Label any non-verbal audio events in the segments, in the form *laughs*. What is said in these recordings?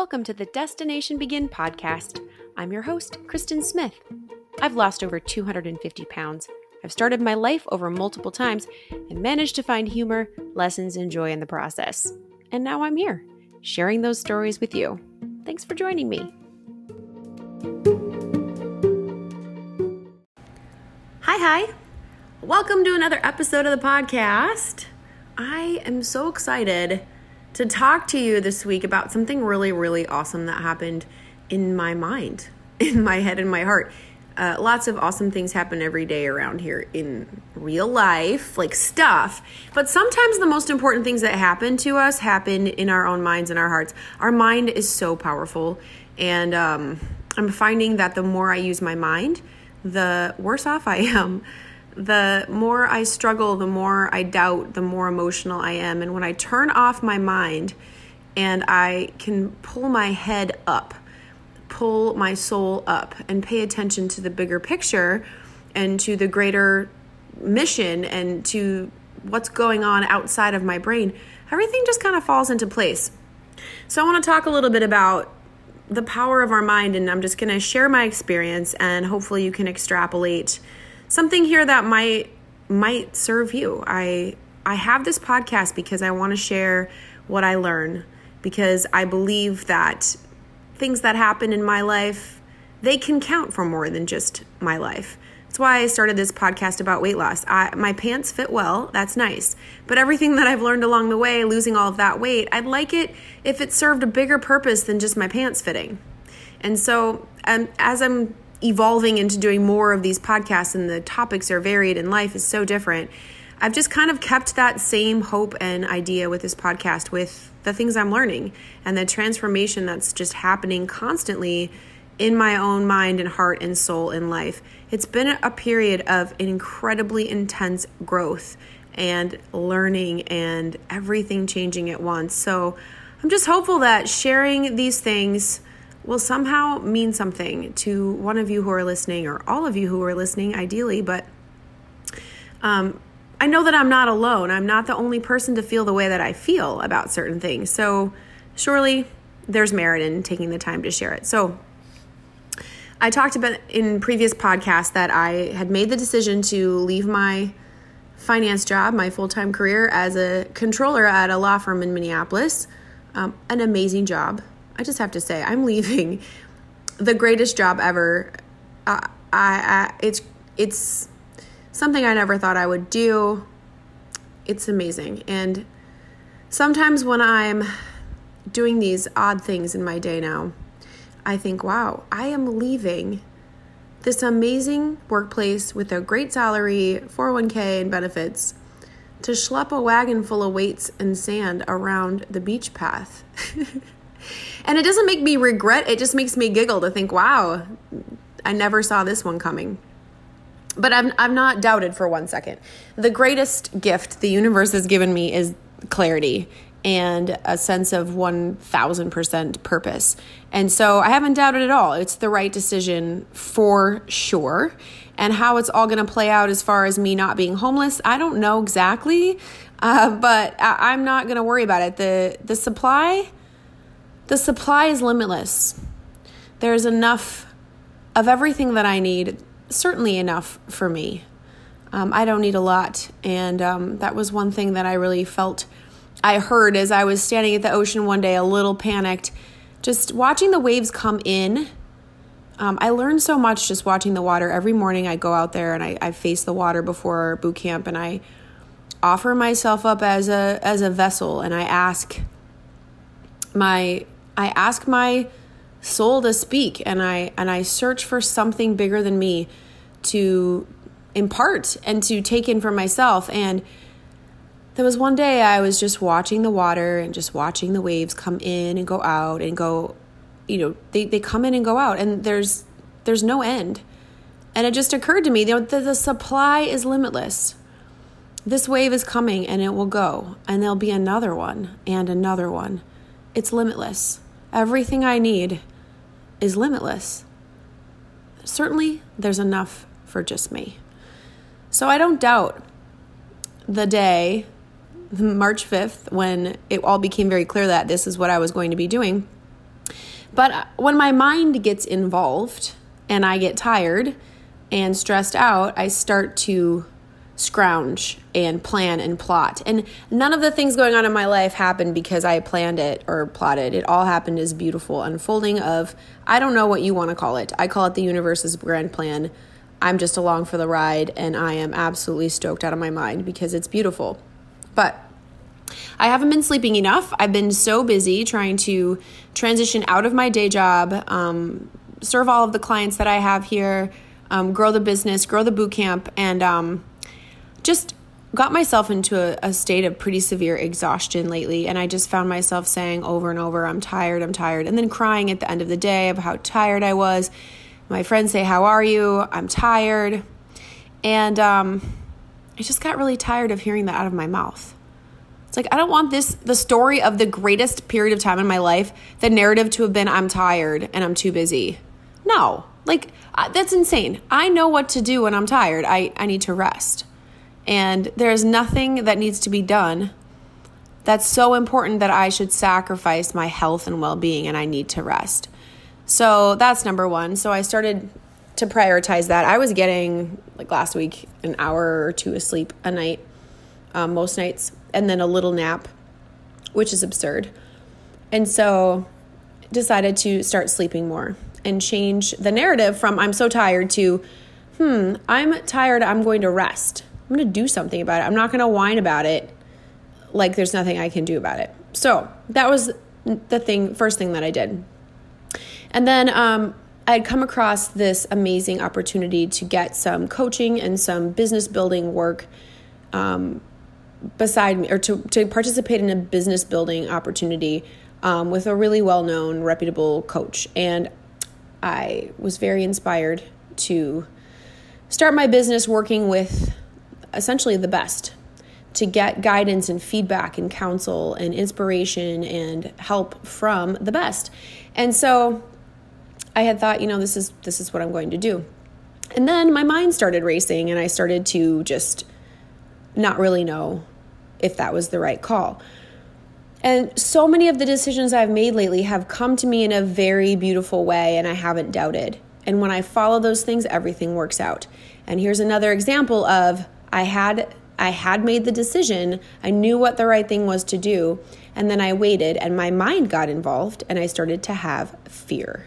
Welcome to the Destination Begin podcast. I'm your host, Kristen Smith. I've lost over 250 pounds. I've started my life over multiple times and managed to find humor, lessons, and joy in the process. And now I'm here, sharing those stories with you. Thanks for joining me. Hi, hi. Welcome to another episode of the podcast. I am so excited to talk to you this week about something really, really awesome that happened in my mind, *laughs* in my head, in my heart. Uh, lots of awesome things happen every day around here in real life, like stuff. But sometimes the most important things that happen to us happen in our own minds and our hearts. Our mind is so powerful. And um, I'm finding that the more I use my mind, the worse off I am the more I struggle, the more I doubt, the more emotional I am. And when I turn off my mind and I can pull my head up, pull my soul up, and pay attention to the bigger picture and to the greater mission and to what's going on outside of my brain, everything just kind of falls into place. So, I want to talk a little bit about the power of our mind, and I'm just going to share my experience, and hopefully, you can extrapolate something here that might might serve you. I I have this podcast because I want to share what I learn because I believe that things that happen in my life they can count for more than just my life. That's why I started this podcast about weight loss. I, my pants fit well, that's nice. But everything that I've learned along the way, losing all of that weight, I'd like it if it served a bigger purpose than just my pants fitting. And so, um, as I'm evolving into doing more of these podcasts and the topics are varied and life is so different. I've just kind of kept that same hope and idea with this podcast with the things I'm learning and the transformation that's just happening constantly in my own mind and heart and soul in life. It's been a period of incredibly intense growth and learning and everything changing at once. So I'm just hopeful that sharing these things will somehow mean something to one of you who are listening, or all of you who are listening, ideally. But um, I know that I'm not alone. I'm not the only person to feel the way that I feel about certain things. So surely there's merit in taking the time to share it. So I talked about in previous podcasts that I had made the decision to leave my finance job, my full time career as a controller at a law firm in Minneapolis. Um, an amazing job, I just have to say, I'm leaving *laughs* the greatest job ever. I, I, it's it's something I never thought I would do. It's amazing, and sometimes when I'm doing these odd things in my day now, I think, wow, I am leaving this amazing workplace with a great salary, 401k, and benefits to schlep a wagon full of weights and sand around the beach path. *laughs* And it doesn't make me regret, it just makes me giggle to think, wow, I never saw this one coming. But I'm, I'm not doubted for one second. The greatest gift the universe has given me is clarity and a sense of 1000% purpose. And so I haven't doubted at all. It's the right decision for sure. And how it's all going to play out as far as me not being homeless, I don't know exactly. Uh, but I, I'm not going to worry about it. The the supply the supply is limitless. There's enough of everything that I need, certainly enough for me. Um, I don't need a lot. And um, that was one thing that I really felt I heard as I was standing at the ocean one day, a little panicked, just watching the waves come in. Um, I learned so much just watching the water. Every morning I go out there and I, I face the water before boot camp and I offer myself up as a as a vessel and I ask my I ask my soul to speak and I and I search for something bigger than me to impart and to take in for myself. And there was one day I was just watching the water and just watching the waves come in and go out and go you know they, they come in and go out and there's there's no end. And it just occurred to me know, the, the supply is limitless. This wave is coming and it will go and there'll be another one and another one. It's limitless Everything I need is limitless. Certainly, there's enough for just me. So I don't doubt the day, March 5th, when it all became very clear that this is what I was going to be doing. But when my mind gets involved and I get tired and stressed out, I start to scrounge and plan and plot. And none of the things going on in my life happened because I planned it or plotted. It all happened as beautiful unfolding of I don't know what you want to call it. I call it the universe's grand plan. I'm just along for the ride and I am absolutely stoked out of my mind because it's beautiful. But I haven't been sleeping enough. I've been so busy trying to transition out of my day job, um, serve all of the clients that I have here, um, grow the business, grow the boot camp, and um, just got myself into a, a, state of pretty severe exhaustion lately. And I just found myself saying over and over, I'm tired, I'm tired. And then crying at the end of the day about how tired I was. My friends say, How are you? I'm tired. And um, I just got really tired of hearing that out of my mouth. It's like, I don't want this, the story of the greatest period of time in my life, the narrative to have been, I'm tired and I'm too busy. No, like, uh, that's insane. I know what to do when I'm tired. I, I need to rest. And there's nothing that needs to be done that's so important that I should sacrifice my health and well being and I need to rest. So that's number one. So I started to prioritize that. I was getting, like last week, an hour or two of sleep a night, um, most nights, and then a little nap, which is absurd. And so decided to start sleeping more and change the narrative from I'm so tired to, hmm, I'm tired, I'm going to rest. I'm going to do something about it. I'm not going to whine about it like there's nothing I can do about it. So that was the thing, first thing that I did. And then um, I had come across this amazing opportunity to get some coaching and some business building work um, beside me, or to, to participate in a business building opportunity um, with a really well known, reputable coach. And I was very inspired to start my business working with essentially the best to get guidance and feedback and counsel and inspiration and help from the best. And so I had thought, you know, this is this is what I'm going to do. And then my mind started racing and I started to just not really know if that was the right call. And so many of the decisions I've made lately have come to me in a very beautiful way and I haven't doubted. And when I follow those things, everything works out. And here's another example of I had I had made the decision. I knew what the right thing was to do. And then I waited, and my mind got involved, and I started to have fear.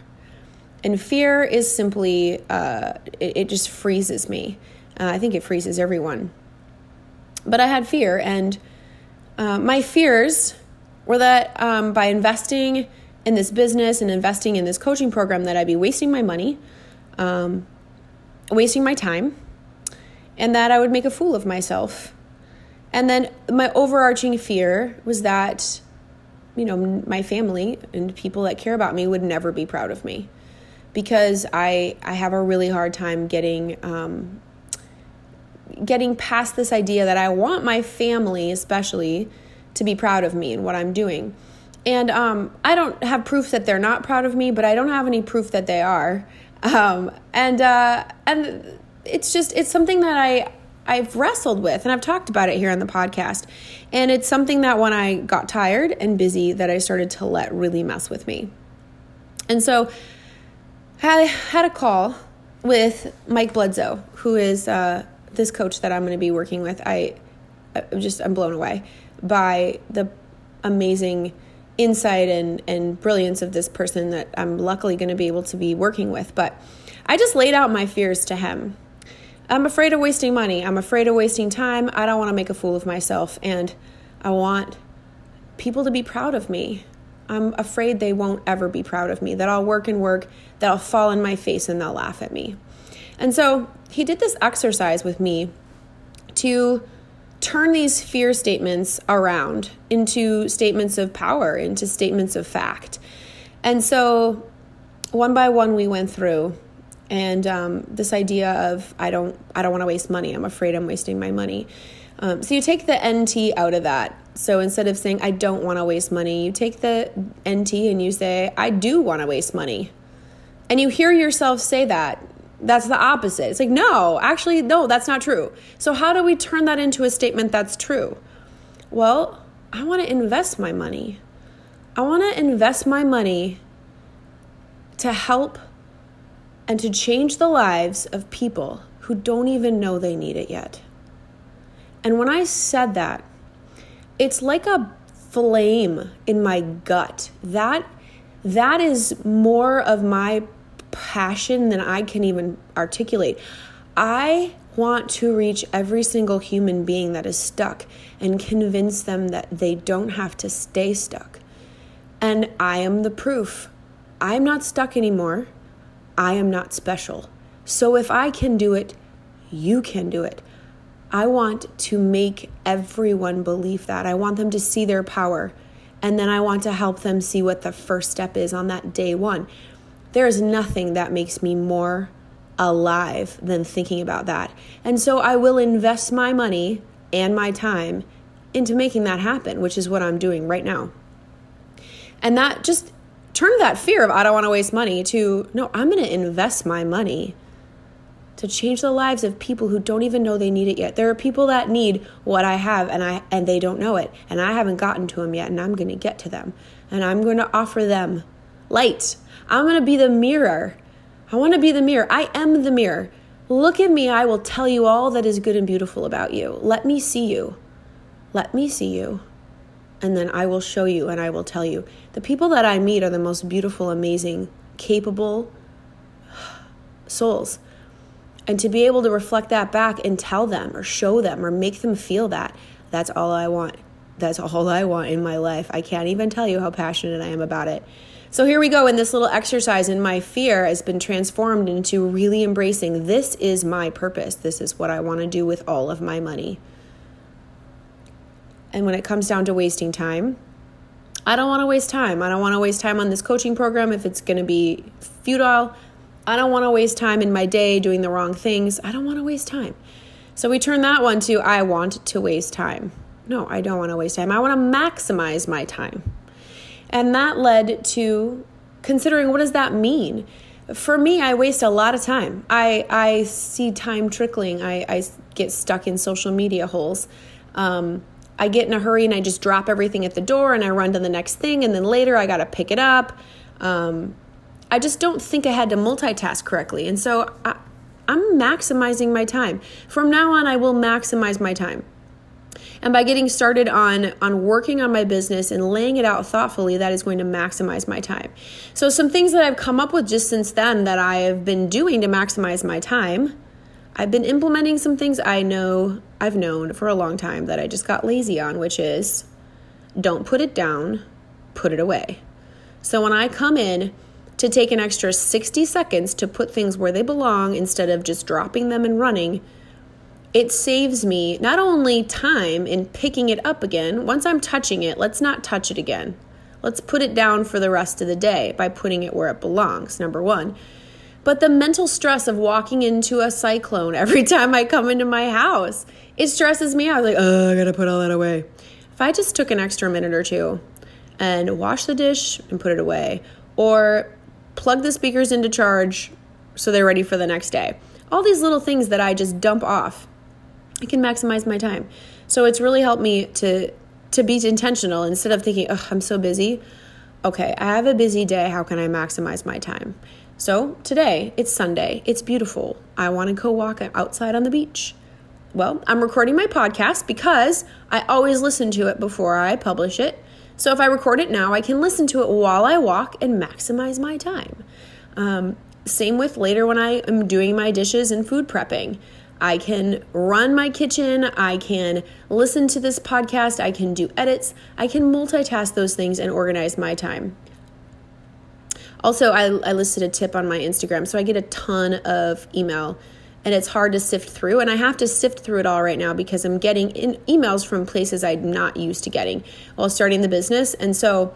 And fear is simply, uh, it, it, just freezes me. Uh, I think it freezes everyone. But I had fear, and uh, my fears were that um, by investing in this business and investing in this coaching program, that I'd be wasting my money, um, wasting my time, and that I would make a fool of myself. And then my overarching fear was that, you know, my family and people that care about me would never be proud of me because I I have a really hard time getting um, getting past this idea that I want my family, especially, to be proud of me and what I'm doing. And um, I don't have proof that they're not proud of me, but I don't have any proof that they are. Um, and uh, and it's just it's something that I I've wrestled with and I've talked about it here on the podcast. And it's something that when I got tired and busy that I started to let really mess with me. And so I had a call with Mike Bledsoe, who is uh, this coach that I'm going to be working with. I I'm just I'm blown away by the amazing insight and and brilliance of this person that I'm luckily going to be able to be working with. But I just laid out my fears to him I'm afraid of wasting money. I'm afraid of wasting time. I don't want to make a fool of myself. And I want people to be proud of me. I'm afraid they won't ever be proud of me, that I'll work and work, that I'll fall in my face and they'll laugh at me. And so he did this exercise with me to turn these fear statements around into statements of power, into statements of fact. And so one by one, we went through and um, this idea of I don't I don't want to waste money. I'm afraid I'm wasting my money. Um, so you take the NT out of that. So instead of saying I don't want to waste money, you take the NT and you say I do want to waste money. And you hear yourself say that. That's the opposite. It's like, no, actually, no, that's not true. So, how do we turn that into a statement that's true? Well, I want to invest my money. I want to invest my money to help and to change the lives of people who don't even know they need it yet. And when I said that, it's like a flame in my gut. That that is more of my passion than I can even articulate. I want to reach every single human being that is stuck and convince them that they don't have to stay stuck. And I am the proof. I'm not stuck anymore. I am not special. So if I can do it, you can do it. I want to make everyone believe that. I want them to see their power. And then I want to help them see what the first step is on that day one. There is nothing that makes me more alive than thinking about that. And so I will invest my money and my time into making that happen, which is what I'm doing right now. And that just turned that fear of I don't want to waste money to no, I'm going to invest my money to change the lives of people who don't even know they need it yet. There are people that need what I have and I and they don't know it and I haven't gotten to them yet and I'm going to get to them and I'm going to offer them light. I'm going to be the mirror. I want to be the mirror. I am the mirror. Look at me. I will tell you all that is good and beautiful about you. Let me see you. Let me see you. And then I will show you and I will tell you. The people that I meet are the most beautiful, amazing, capable *sighs* souls and to be able to reflect that back and tell them or show them or make them feel that, that's all I want. That's all I want in my life. I can't even tell you how passionate I am about it. So here we go in this little exercise, and my fear has been transformed into really embracing this is my purpose. This is what I want to do with all of my money. And when it comes down to wasting time, I don't want to waste time. I don't want to waste time on this coaching program if it's going to be futile. I don't want to waste time in my day doing the wrong things. I don't want to waste time. So we turn that one to I want to waste time. No, I don't want to waste time. I want to maximize my time. And that led to considering what does that mean? For me, I waste a lot of time. I, I see time trickling. I, I get stuck in social media holes. Um, I get in a hurry and I just drop everything at the door and I run to the next thing, and then later I got to pick it up. Um, I just don't think I had to multitask correctly. And so I, I'm maximizing my time. From now on, I will maximize my time. And by getting started on on working on my business and laying it out thoughtfully, that is going to maximize my time. So some things that I've come up with just since then that I have been doing to maximize my time. I've been implementing some things I know I've known for a long time that I just got lazy on, which is don't put it down, put it away. So when I come in to take an extra 60 seconds to put things where they belong instead of just dropping them and running, it saves me not only time in picking it up again, once I'm touching it, let's not touch it again. Let's put it down for the rest of the day by putting it where it belongs, number one. But the mental stress of walking into a cyclone every *laughs* time I come into my house, it stresses me out. I was like, oh, I gotta put all that away. If I just took an extra minute or two and wash the dish and put it away, or plug the speakers into charge so they're ready for the next day. All these little things that I just dump off, I can maximize my time. So it's really helped me to to be intentional instead of thinking, "Oh, I'm so busy." Okay, I have a busy day. How can I maximize my time? So today, it's Sunday. It's beautiful. I want to go walk outside on the beach. Well, I'm recording my podcast because I always listen to it before I publish it so if I record it now, I can listen to it while I walk and maximize my time. Um, same with later when I am doing my dishes and food prepping. I can run my kitchen, I can listen to this podcast, I can do edits, I can multitask those things and organize my time. Also, I, I listed a tip on my Instagram, so I get a ton of email and it's hard to sift through. And I have to sift through it all right now because I'm getting in emails from places I'm not used to getting while starting the business. And so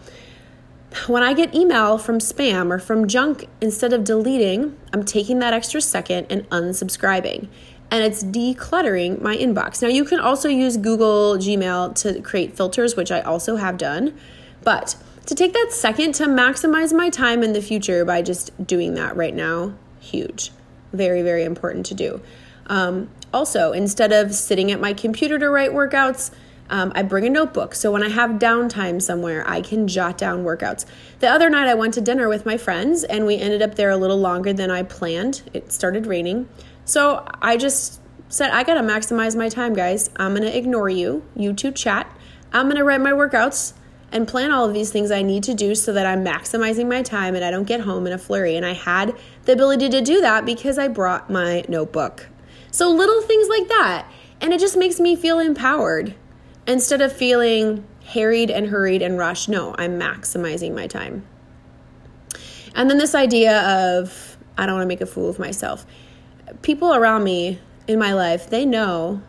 when I get email from spam or from junk, instead of deleting, I'm taking that extra second and unsubscribing. And it's decluttering my inbox. Now, you can also use Google Gmail to create filters, which I also have done. But to take that second to maximize my time in the future by just doing that right now, huge very, very important to do. Um, also, instead of sitting at my computer to write workouts, Um, I bring a notebook. So when I have downtime somewhere, I can jot down workouts. The other night, I went to dinner with my friends and we ended up there a little longer than I planned. It started raining. So I just said, I got to maximize my time, guys. I'm to ignore you. You two chat. I'm to write my workouts and plan all of these things I need to do so that I'm maximizing my time and I don't get home in a flurry. And I had the ability to do that because I brought my notebook. So little things like that. And it just makes me feel empowered instead of feeling harried and hurried and rushed. No, I'm maximizing my time. And then this idea of, I don't want to make a fool of myself. People around me in my life, they know,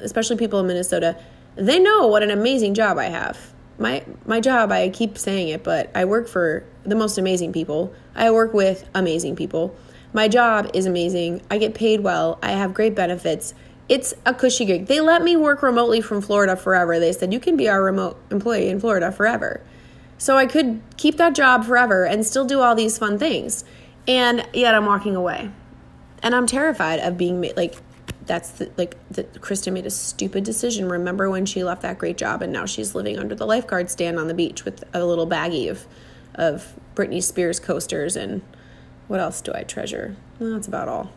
especially people in Minnesota, they know what an amazing job I have my my job i keep saying it but i work for the most amazing people. I work with amazing people. My job is amazing. I get paid well. I have great benefits. It's a cushy gig. They let me work remotely from florida forever. They said you can be our remote employee in florida forever. So i could keep that job forever and still do all these fun things. And yet i'm walking away. And i'm terrified of being like that's the, like the, Kristen made a stupid decision. Remember when she left that great job and now she's living under the lifeguard stand on the beach with a little baggie of of Britney Spears coasters and what else do I treasure? Well, that's about all.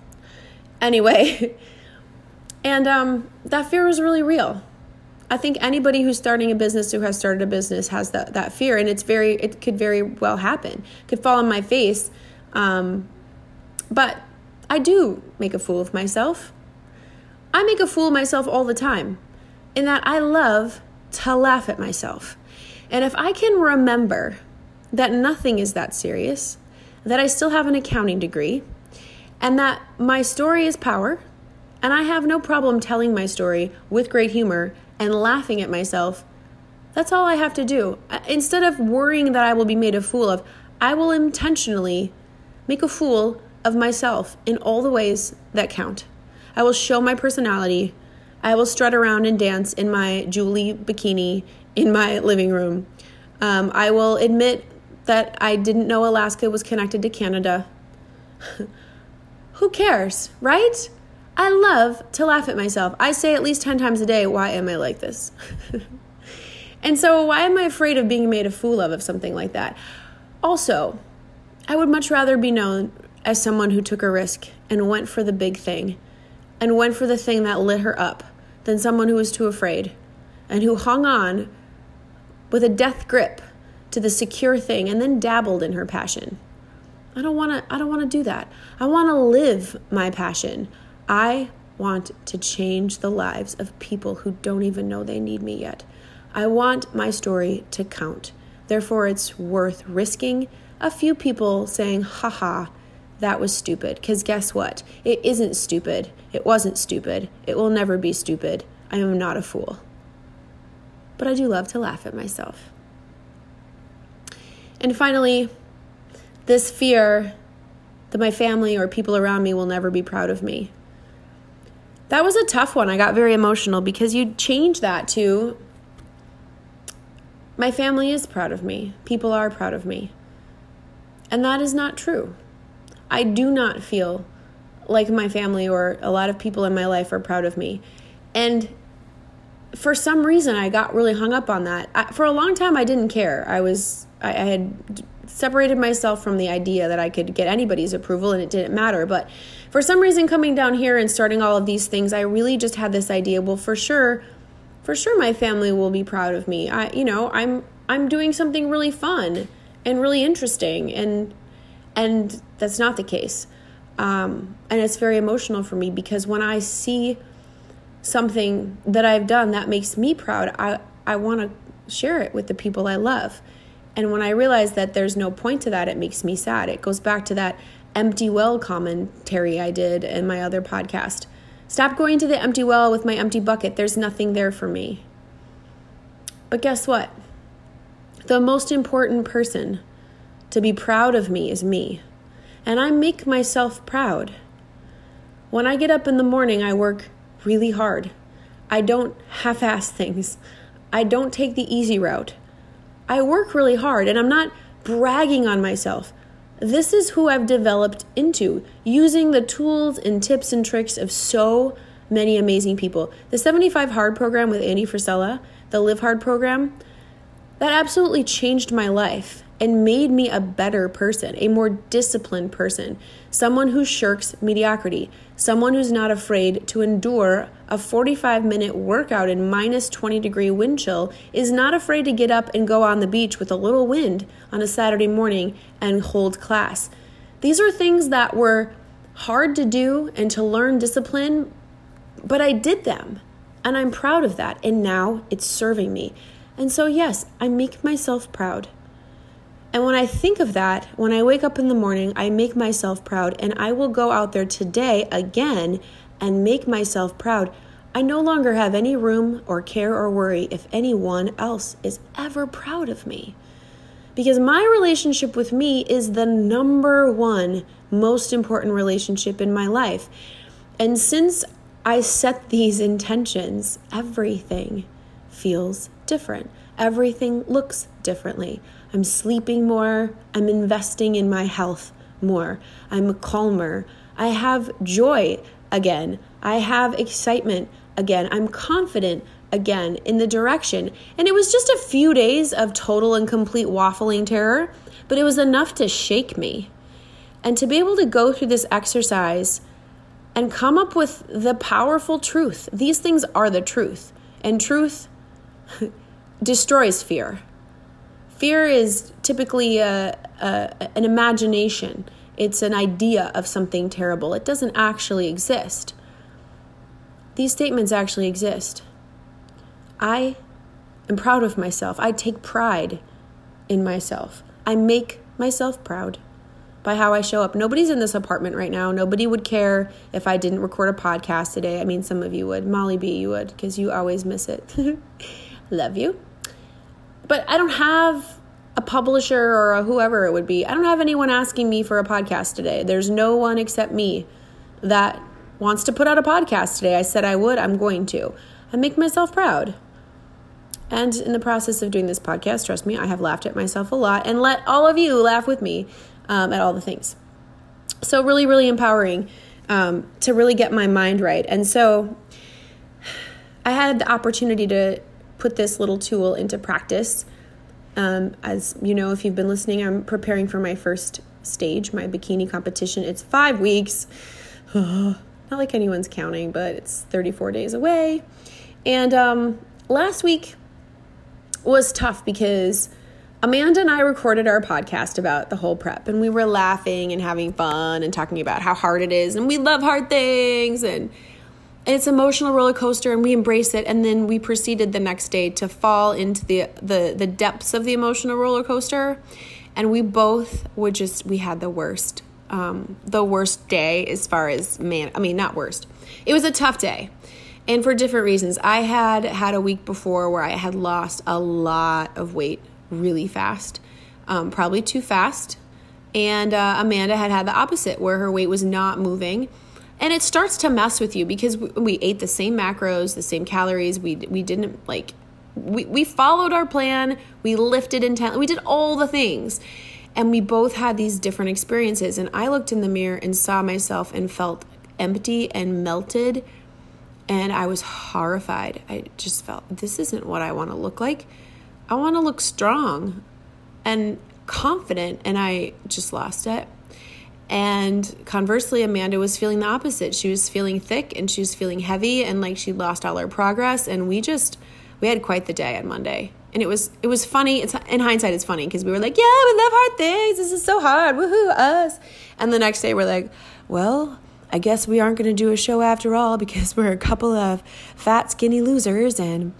Anyway, *laughs* and um, that fear was really real. I think anybody who's starting a business who has started a business has that that fear, and it's very it could very well happen. Could fall on my face, um, but I do make a fool of myself. I make a fool of myself all the time in that I love to laugh at myself. And if I can remember that nothing is that serious, that I still have an accounting degree, and that my story is power, and I have no problem telling my story with great humor and laughing at myself, that's all I have to do. Uh, instead of worrying that I will be made a fool of, I will intentionally make a fool of myself in all the ways that count. I will show my personality. I will strut around and dance in my Julie bikini in my living room. Um, I will admit that I didn't know Alaska was connected to Canada. *laughs* Who cares, right? I love to laugh at myself. I say at least 10 times a day, why am I like this? *laughs* and so, why am I afraid of being made a fool of of something like that? Also, I would much rather be known as someone who took a risk and went for the big thing and went for the thing that lit her up than someone who was too afraid and who hung on with a death grip to the secure thing and then dabbled in her passion. I don't want to I don't want to do that. I want to live my passion. I want to change the lives of people who don't even know they need me yet. I want my story to count. Therefore, it's worth risking a few people saying, haha, that was stupid. Because guess what? It isn't stupid. It wasn't stupid. It will never be stupid. I am not a fool. But I do love to laugh at myself. And finally, this fear that my family or people around me will never be proud of me. That was a tough one. I got very emotional because you change that to my family is proud of me. People are proud of me. And that is not true. I do not feel like my family or a lot of people in my life are proud of me. And for some reason, I got really hung up on that. I, for a long time, I didn't care. I was, I, I had separated myself from the idea that I could get anybody's approval and it didn't matter. But for some reason, coming down here and starting all of these things, I really just had this idea well, for sure, for sure, my family will be proud of me. I, you know, I'm, I'm doing something really fun and really interesting and and that's not the case. Um, and it's very emotional for me because when I see something that I've done that makes me proud, I, I want to share it with the people I love. And when I realize that there's no point to that, it makes me sad. It goes back to that empty well commentary I did in my other podcast. Stop going to the empty well with my empty bucket. There's nothing there for me. But guess what? The most important person to be proud of me is me. And I make myself proud. When I get up in the morning, I work really hard. I don't half ass things. I don't take the easy route. I work really hard and I'm not bragging on myself. This is who I've developed into using the tools and tips and tricks of so many amazing people. The 75 Hard program with Andy Frisella, the Live Hard program, that absolutely changed my life and made me a better person, a more disciplined person, someone who shirks mediocrity, someone who's not afraid to endure a 45 minute workout in minus 20 degree wind chill, is not afraid to get up and go on the beach with a little wind on a Saturday morning and hold class. These are things that were hard to do and to learn discipline, but I did them. And I'm proud of that. And now it's serving me. And so, yes, I make myself proud. And when I think of that, when I wake up in the morning, I make myself proud. And I will go out there today again and make myself proud. I no longer have any room or care or worry if anyone else is ever proud of me. Because my relationship with me is the number one most important relationship in my life. And since I set these intentions, everything feels different. Everything looks differently. I'm sleeping more. I'm investing in my health more. I'm calmer. I have joy again. I have excitement again. I'm confident again in the direction. And it was just a few days of total and complete waffling terror, but it was enough to shake me. And to be able to go through this exercise and come up with the powerful truth. These things are the truth. And truth *laughs* destroys fear. Fear is typically a, a, an imagination, it's an idea of something terrible. It doesn't actually exist. These statements actually exist. I am proud of myself. I take pride in myself. I make myself proud by how I show up. Nobody's in this apartment right now. Nobody would care if I didn't record a podcast today. I mean, some of you would. Molly B, you would, because you always miss it. *laughs* Love you. But I don't have a publisher or a whoever it would be. I don't have anyone asking me for a podcast today. There's no one except me that wants to put out a podcast today. I said I would, I'm going to. I make myself proud. And in the process of doing this podcast, trust me, I have laughed at myself a lot and let all of you laugh with me um, at all the things. So, really, really empowering um, to really get my mind right. And so, *sighs* I had the opportunity to put this little tool into practice. Um, as you know, if you've been listening, I'm preparing for my first stage, my bikini competition. It's five weeks. *sighs* Not like anyone's counting, but it's 34 days away. And um, last week was tough because Amanda and I recorded our podcast about the whole prep, and we were laughing and having fun and talking about how hard it is, and we love hard things, and it's an emotional roller coaster and we embrace it and then we proceeded the next day to fall into the the the depths of the emotional roller coaster. And we both would just we had the worst um, the worst day as far as man i mean not worst. It was a tough day. And for different reasons. I had had a week before where i had lost a lot of weight really fast um, probably too fast. And uh, amanda had had the opposite where her weight was not moving and it starts to mess with you because we, we ate the same macros the same calories. We we didn't like we, we followed our plan. We lifted intently we did all the things. And we both had these different experiences. And i looked in the mirror and saw myself and felt empty and melted. And i was horrified. I just felt this isn't what i want to look like. I want to look strong and confident. And i just lost it and conversely, Amanda was feeling the opposite. She was feeling thick and she was feeling heavy and like she lost all her progress. And we just, we had quite the day on Monday. And it was, it was funny. It's in hindsight, it's funny because we were like, yeah, we love hard things. This is so hard. Woohoo, us. And the next day we're like, well, I guess we aren't going to do a show after all because we're a couple of fat, skinny losers and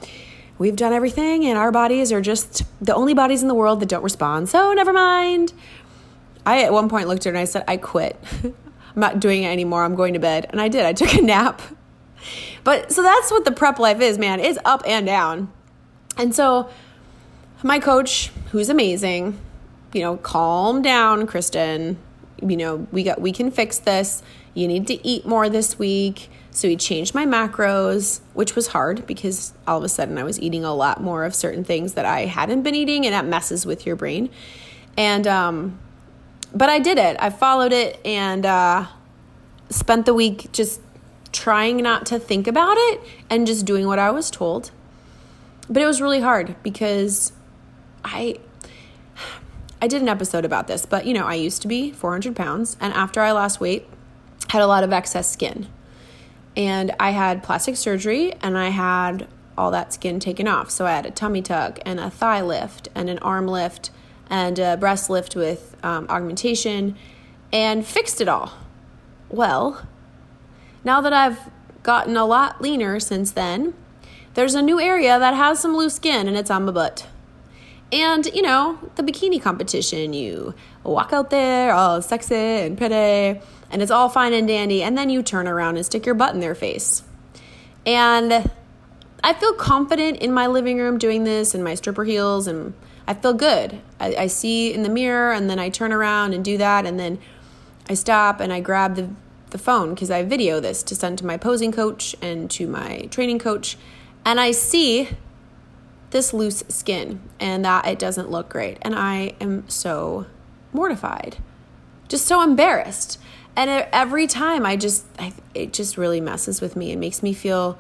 we've done everything and our bodies are just the only bodies in the world that don't respond. So never mind. I at one point looked at her and I said, I quit. *laughs* I'm not doing it anymore. I'm going to bed. And I did. I took a nap. But so that's what the prep life is, man. It's up and down. And so my coach, who's amazing, you know, calm down, Kristen. You know, we got we can fix this. You need to eat more this week. So he changed my macros, which was hard because all of a sudden I was eating a lot more of certain things that I hadn't been eating, and that messes with your brain. And um, but I did it. I followed it and uh, spent the week just trying not to think about it and just doing what I was told. but it was really hard because I I did an episode about this, but you know, I used to be 400 pounds, and after I lost weight, had a lot of excess skin. And I had plastic surgery and I had all that skin taken off. So I had a tummy tuck and a thigh lift and an arm lift and a breast lift with um, augmentation and fixed it all. Well, now that I've gotten a lot leaner since then, there's a new area that has some loose skin and it's on my butt. And, you know, the bikini competition, you walk out there all sexy and pretty, and it's all fine and dandy, and then you turn around and stick your butt in their face. And I feel confident in my living room doing this in my stripper heels, and I feel good. I, I see in the mirror, and then I turn around and do that, and then I stop and I grab the, the phone because I video this to send to my posing coach and to my training coach, and I see this loose skin and that it doesn't look great. And I am so mortified, just so embarrassed. And every time I just, I, it just really messes with me. It makes me feel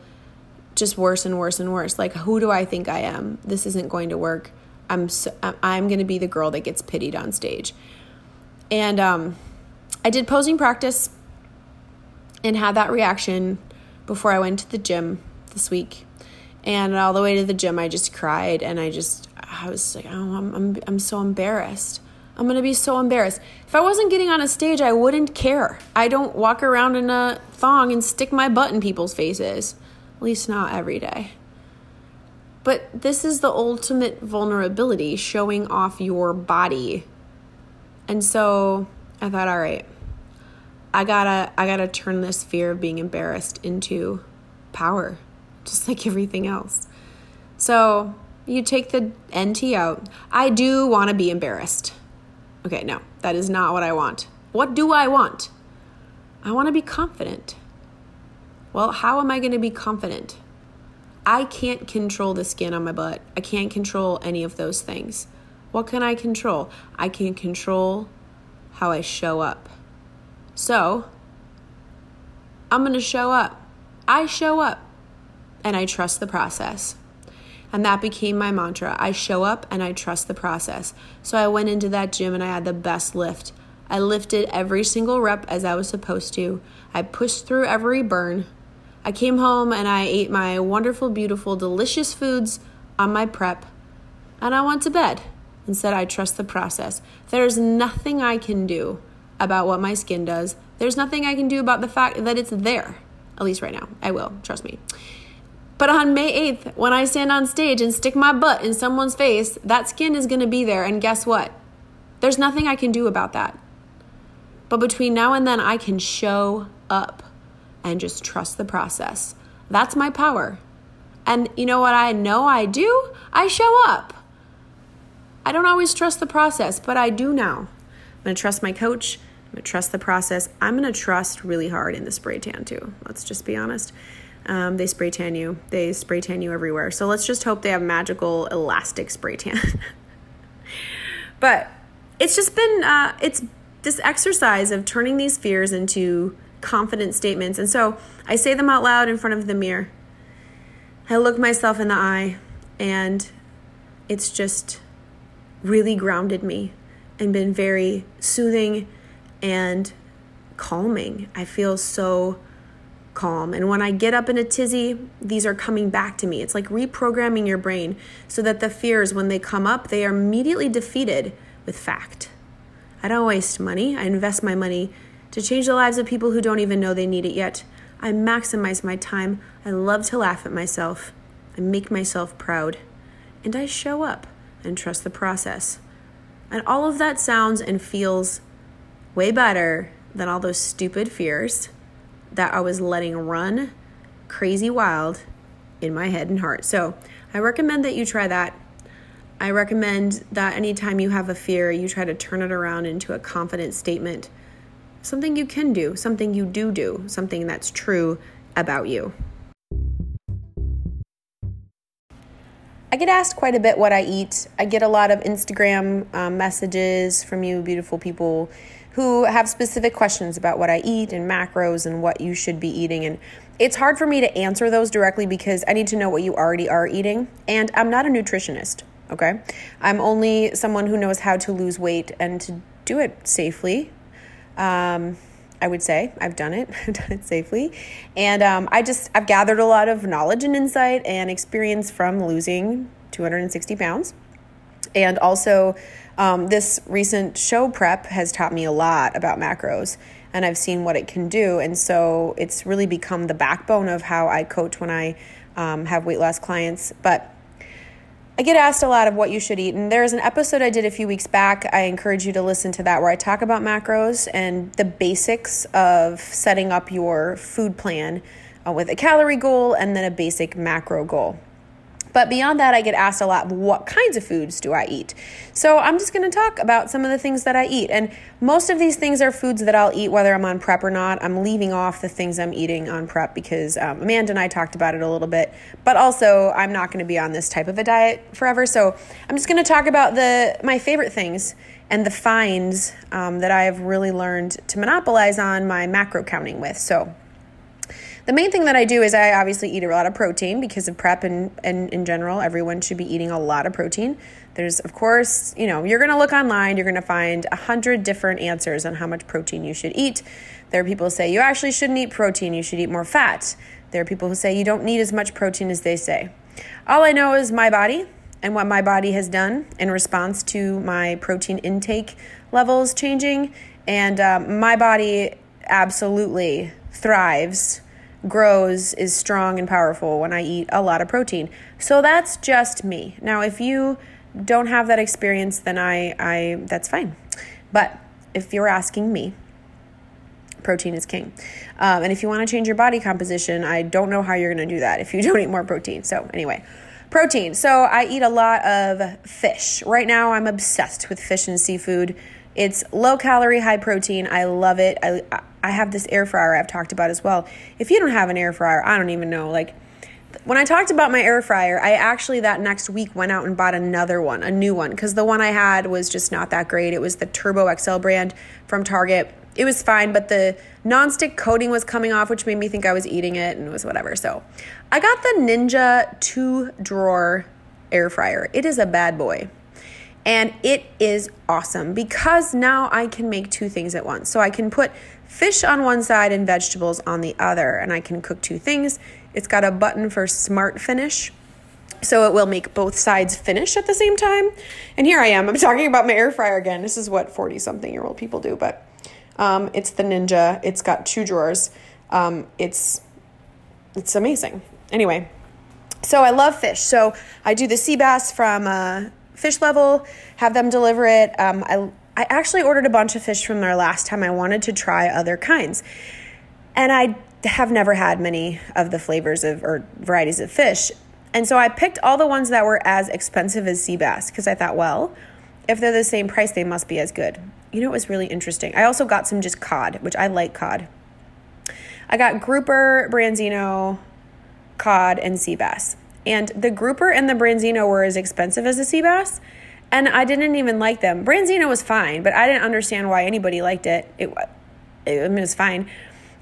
just worse and worse and worse. Like, who do I think I am? This isn't going to work. I'm so, I'm going to be the girl that gets pitied on stage. And um, I did posing practice and had that reaction before I went to the gym this week. And all the way to the gym, I just cried and I just, I was like, oh, I'm, I'm, I'm so embarrassed. I'm going to be so embarrassed. If I wasn't getting on a stage, I wouldn't care. I don't walk around in a thong and stick my butt in people's faces, at least not every day. But this is the ultimate vulnerability showing off your body. And so I thought, all right, I gotta, I gotta turn this fear of being embarrassed into power just like everything else. So you take the NT out. I do want to be embarrassed. Okay, no, that is not what I want. What do I want? I want to be confident. Well, how am I going to be confident? I can't control the skin on my butt. I can't control any of those things. What can I control? I can control how I show up. So, I'm going to show up. I show up and I trust the process. And that became my mantra. I show up and I trust the process. So I went into that gym and I had the best lift. I lifted every single rep as I was supposed to. I pushed through every burn. I came home and I ate my wonderful, beautiful, delicious foods on my prep. And I went to bed and said, I trust the process. There's nothing I can do about what my skin does. There's nothing I can do about the fact that it's there. At least right now. I will, trust me. But on May 8th, when I stand on stage and stick my butt in someone's face, that skin is going to be there. And guess what? There's nothing I can do about that. But between now and then, I can show up and just trust the process. That's my power. And you know what I know I do? I show up. I don't always trust the process, but I do now. I'm to trust my coach. I'm to trust the process. I'm to trust really hard in the spray tan too. Let's just be honest. Um, they spray tan you. They spray tan you everywhere. So let's just hope they have magical elastic spray tan. *laughs* but it's just been uh, it's this exercise of turning these fears into confident statements. And so I say them out loud in front of the mirror. I look myself in the eye, and it's just really grounded me and been very soothing and calming. I feel so calm. And when I get up in a tizzy, these are coming back to me. It's like reprogramming your brain so that the fears, when they come up, they are immediately defeated with fact. I don't waste money. I invest my money to change the lives of people who don't even know they need it yet. I maximize my time. I love to laugh at myself. I make myself proud. And I show up and trust the process. And all of that sounds and feels way better than all those stupid fears that I was letting run crazy wild in my head and heart. So I recommend that you try that. I recommend that anytime you have a fear, you try to turn it around into a confident statement. Something you can do, something you do do, something that's true about you. I get asked quite a bit what I eat. I get a lot of Instagram um, messages from you, beautiful people who have specific questions about what I eat and macros and what you should be eating. And it's hard for me to answer those directly because I need to know what you already are eating. And I'm not a nutritionist, okay? I'm only someone who knows how to lose weight and to do it safely. Um, I would say I've done it, *laughs* I've done it safely. And um, I just, I've gathered a lot of knowledge and insight and experience from losing 260 pounds. And also, um, this recent show prep has taught me a lot about macros and I've seen what it can do. And so it's really become the backbone of how I coach when I um, have weight loss clients. But I get asked a lot of what you should eat, and there's an episode I did a few weeks back. I encourage you to listen to that where I talk about macros and the basics of setting up your food plan uh, with a calorie goal and then a basic macro goal. But beyond that, I get asked a lot what kinds of foods do I eat? So I'm just going to talk about some of the things that I eat. And most of these things are foods that I'll eat whether I'm on prep or not. I'm leaving off the things I'm eating on prep because um, Amanda and I talked about it a little bit. But also, I'm not going to be on this type of a diet forever. So I'm just going to talk about the my favorite things and the finds um, that I have really learned to monopolize on my macro counting with. So the main thing that I do is I obviously eat a lot of protein because of prep and, and in general, everyone should be eating a lot of protein. There's, of course, you know, you're going to look online, you're going to find a hundred different answers on how much protein you should eat. There are people who say you actually shouldn't eat protein, you should eat more fat. There are people who say you don't need as much protein as they say. All I know is my body and what my body has done in response to my protein intake levels changing. And um, my body absolutely thrives grows is strong and powerful when I eat a lot of protein. So that's just me. Now, if you don't have that experience, then I, I that's fine. But if you're asking me, protein is king. Um, and if you want to change your body composition, I don't know how you're going to do that if you *laughs* don't eat more protein. So, anyway, protein. So, I eat a lot of fish. Right now, I'm obsessed with fish and seafood. It's low calorie, high protein. I love it. I, I have this air fryer I've talked about as well. If you don't have an air fryer, I don't even know. Like, when I talked about my air fryer, I actually that next week went out and bought another one, a new one, because the one I had was just not that great. It was the Turbo XL brand from Target. It was fine, but the nonstick coating was coming off, which made me think I was eating it and it was whatever. So I got the Ninja two drawer air fryer. It is a bad boy. And it is awesome because now I can make two things at once. So I can put fish on one side and vegetables on the other, and I can cook two things. It's got a button for smart finish. So it will make both sides finish at the same time. And here I am. I'm talking about my air fryer again. This is what 40 something year old people do, but um, it's the Ninja. It's got two drawers. Um, it's it's amazing. Anyway, so I love fish. So I do the sea bass from uh, fish level, have them deliver it. Um, I, I actually ordered a bunch of fish from there last time. I wanted to try other kinds. And I have never had many of the flavors of or varieties of fish. And so I picked all the ones that were as expensive as sea bass because I thought, well, if they're the same price, they must be as good. You know, it was really interesting. I also got some just cod, which I like cod. I got grouper, branzino, cod, and sea bass. And the grouper and the branzino were as expensive as the sea bass. And I didn't even like them. Branzino was fine, but I didn't understand why anybody liked it. It, it it was fine.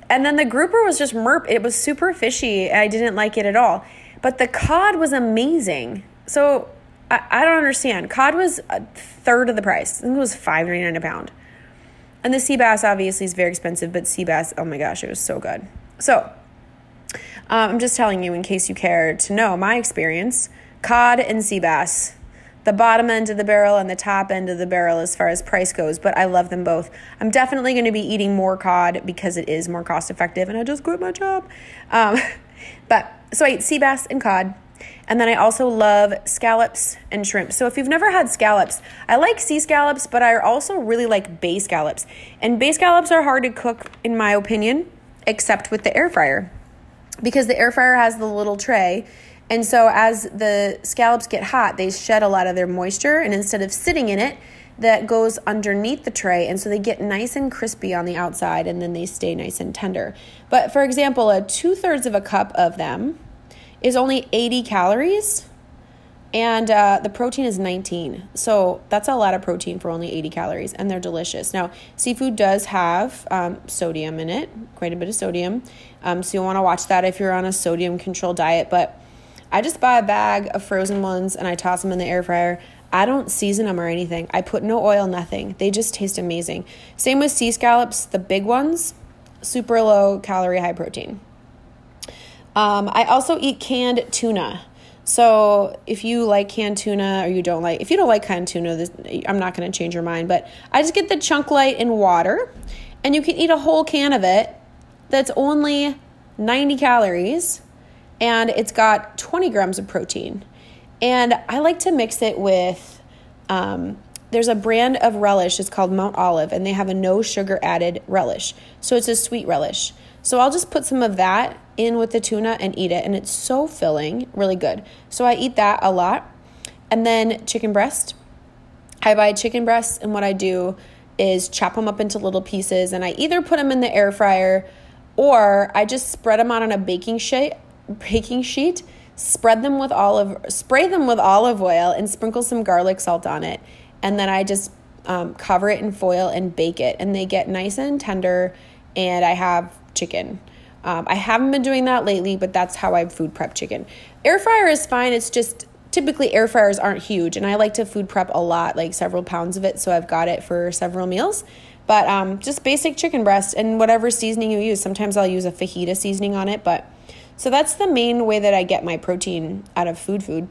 And then the grouper was just merp. It was super fishy. I didn't like it at all. But the cod was amazing. So I, I don't understand. Cod was a third of the price. I think it was five ninety nine a pound. And the sea bass obviously is very expensive, but sea bass, oh my gosh, it was so good. So um, I'm just telling you in case you care to know my experience cod and sea bass. The bottom end of the barrel and the top end of the barrel as far as price goes, but I love them both. I'm definitely going to be eating more cod because it is more cost effective and I just quit my job. Um, *laughs* but so I eat sea bass and cod. And then I also love scallops and shrimp. So if you've never had scallops, I like sea scallops, but I also really like bay scallops. And bay scallops are hard to cook, in my opinion, except with the air fryer because the air fryer has the little tray. And so as the scallops get hot, they shed a lot of their moisture. And instead of sitting in it, that goes underneath the tray. And so they get nice and crispy on the outside and then they stay nice and tender. But for example, a two thirds of a cup of them is only 80 calories. And uh, the protein is 19. So that's a lot of protein for only 80 calories, and they're delicious. Now, seafood does have um, sodium in it, quite a bit of sodium. Um, so you want to watch that if you're on a sodium controlled diet. But I just buy a bag of frozen ones and I toss them in the air fryer. I don't season them or anything. I put no oil, nothing. They just taste amazing. Same with sea scallops, the big ones, super low calorie, high protein. Um, I also eat canned tuna. So if you like canned tuna or you don't like, if you don't like canned tuna, this, I'm not going to change your mind. But I just get the chunk light in water, and you can eat a whole can of it. That's only 90 calories, and it's got 20 grams of protein. And I like to mix it with. Um, there's a brand of relish. It's called Mount Olive, and they have a no sugar added relish. So it's a sweet relish. So I'll just put some of that in with the tuna and eat it. And it's so filling, really good. So I eat that a lot. And then chicken breast. I buy chicken breasts, and what I do is chop them up into little pieces. And I either put them in the air fryer or I just spread them out on a baking sheet, baking sheet, spread them with olive, spray them with olive oil, and sprinkle some garlic salt on it. And then I just um, cover it in foil and bake it. And they get nice and tender. And I have chicken. Um, I haven't been doing that lately, but that's how I food prep chicken. Air fryer is fine. It's just typically air fryers aren't huge, and I like to food prep a lot, like several pounds of it, so I've got it for several meals. But um, just basic chicken breast and whatever seasoning you use. Sometimes I'll use a fajita seasoning on it, but so that's the main way that I get my protein out of food food.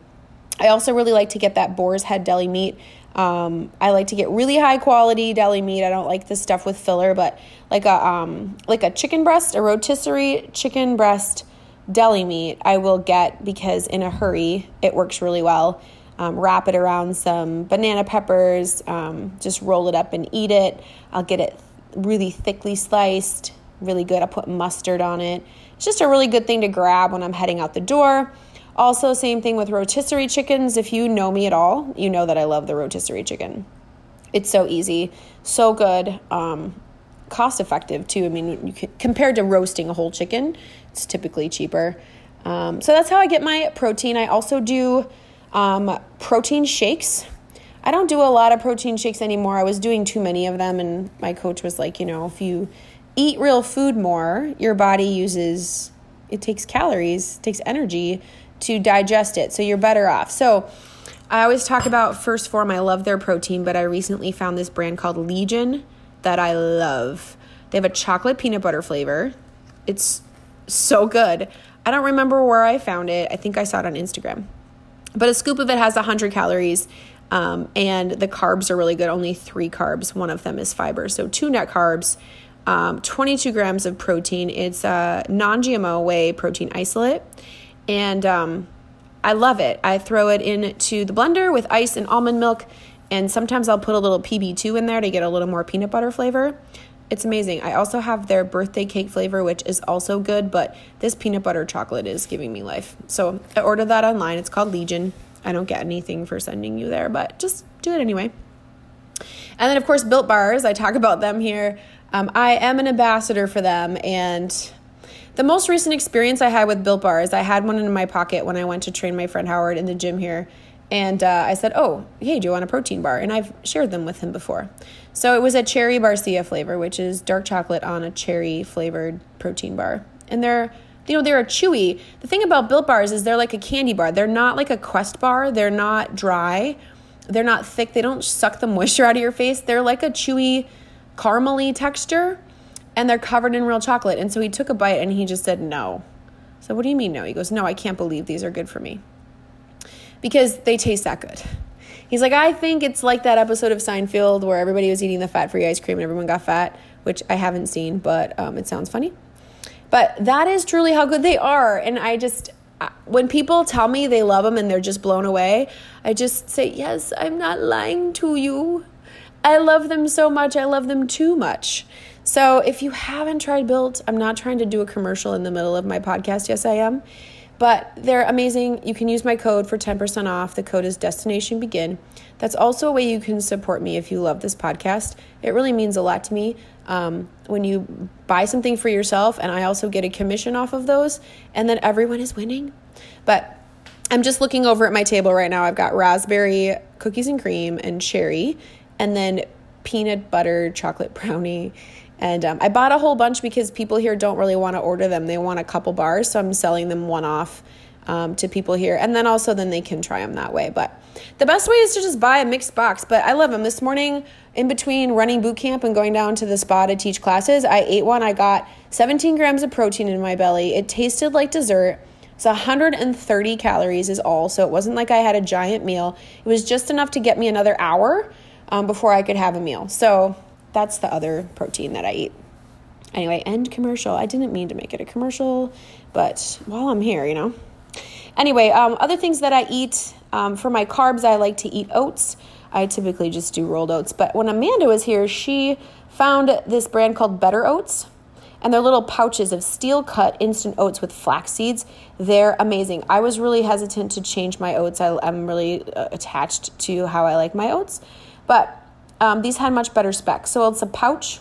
I also really like to get that boar's head deli meat. Um, I like to get really high quality deli meat. I don't like the stuff with filler, but like a um, like a chicken breast, a rotisserie chicken breast deli meat, I will get because in a hurry it works really well. Um, wrap it around some banana peppers, um, just roll it up and eat it. I'll get it really thickly sliced, really good. I'll put mustard on it. It's just a really good thing to grab when I'm heading out the door. Also, same thing with rotisserie chickens. If you know me at all, you know that I love the rotisserie chicken. It's so easy, so good, um, cost effective too. I mean, can, compared to roasting a whole chicken, it's typically cheaper. Um, so that's how I get my protein. I also do um, protein shakes. I don't do a lot of protein shakes anymore. I was doing too many of them, and my coach was like, you know, if you eat real food more, your body uses it takes calories, takes energy to digest it. So you're better off. So I always talk about 1st Form. I love their protein, but I recently found this brand called Legion that I love. They have a chocolate peanut butter flavor. It's so good. I don't remember where I found it. I think I saw it on Instagram. But a scoop of it has 100 calories. Um, and the carbs are really good. Only three carbs. One of them is fiber. So two net carbs, um, 22 grams of protein. It's a non GMO whey protein isolate and um, I love it. I throw it into the blender with ice and almond milk, and sometimes I'll put a little PB2 in there to get a little more peanut butter flavor. It's amazing. I also have their birthday cake flavor, which is also good, but this peanut butter chocolate is giving me life. So I ordered that online. It's called Legion. I don't get anything for sending you there, but just do it anyway. And then, of course, Built Bars. I talk about them here. Um, I am an ambassador for them, and the most recent experience I had with Built Bar is I had one in my pocket when I went to train my friend Howard in the gym here. And uh, I said, Oh, hey, do you want a protein bar? And I've shared them with him before. So it was a cherry barcia flavor, which is dark chocolate on a cherry flavored protein bar. And they're, you know, they're a chewy. The thing about Built Bars is they're like a candy bar. They're not like a Quest bar. They're not dry. They're not thick. They don't suck the *laughs* moisture out of your face. They're like a chewy, caramely texture and they're covered in real chocolate. And so he took a bite and he just said, No. So, what do you mean, no? He goes, No, I can't believe these are good for me because they taste that good. He's like, I think it's like that episode of Seinfeld where everybody was eating the fat free ice cream and everyone got fat, which I haven't seen, but um, it sounds funny. But that is truly how good they are. And I just, when people tell me they love them and they're just blown away, I just say, Yes, I'm not lying to you. I love them so much. I love them too much. So if you haven't tried Built, I'm not trying to do a commercial in the middle of my podcast. Yes, I am. But they're amazing. You can use my code for 10% off. The code is Destination Begin. That's also a way you can support me if you love this podcast. It really means a lot to me um, when you buy something for yourself, and I also get a commission off of those, and then everyone is winning. But I'm just looking over at my table right now. I've got raspberry cookies and cream and cherry, and then peanut butter chocolate brownie. And um, I bought a whole bunch because people here don't really want to order them. They want a couple bars, so I'm selling them one off um, to people here. And then also, then they can try them that way. But the best way is to just buy a mixed box. But I love them. This morning, in between running boot camp and going down to the spa to teach classes, I ate one. I got 17 grams of protein in my belly. It tasted like dessert. It's 130 calories is all, so it wasn't like I had a giant meal. It was just enough to get me another hour um, before I could have a meal. So that's the other protein that I eat. Anyway, end commercial. I didn't mean to make it a commercial, but while I'm here, you know. Anyway, um, other things that I eat um, for my carbs, I like to eat oats. I typically just do rolled oats, but when Amanda was here, she found this brand called Better Oats and they're little pouches of steel cut instant oats with flax seeds. They're amazing. I was really hesitant to change my oats. I, am really uh, attached to how I like my oats, but um, these had much better specs. So it's a pouch,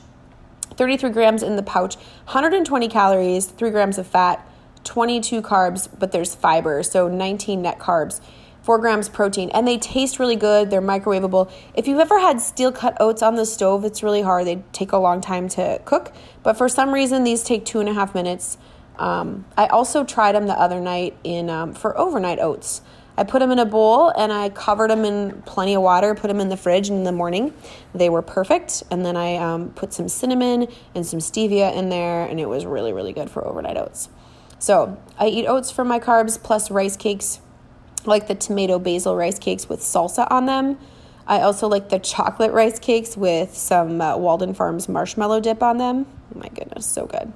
33 grams in the pouch, 120 calories, 3 grams of fat, 22 carbs, but there's fiber, so 19 net carbs four grams protein, and they taste really good. They're microwavable. If you've ever had steel cut oats on the stove, it's really hard. They take a long time to cook, but for some reason, these take two and a half minutes. Um, I also tried them the other night in um, for overnight oats. I put them in a bowl and I covered them in plenty of water, put them in the fridge in the morning. They were perfect. And then I um, put some cinnamon and some stevia in there, and it was really, really good for overnight oats. So I eat oats for my carbs plus rice cakes I like the tomato basil rice cakes with salsa on them. I also like the chocolate rice cakes with some uh, Walden Farms marshmallow dip on them. Oh my goodness, so good.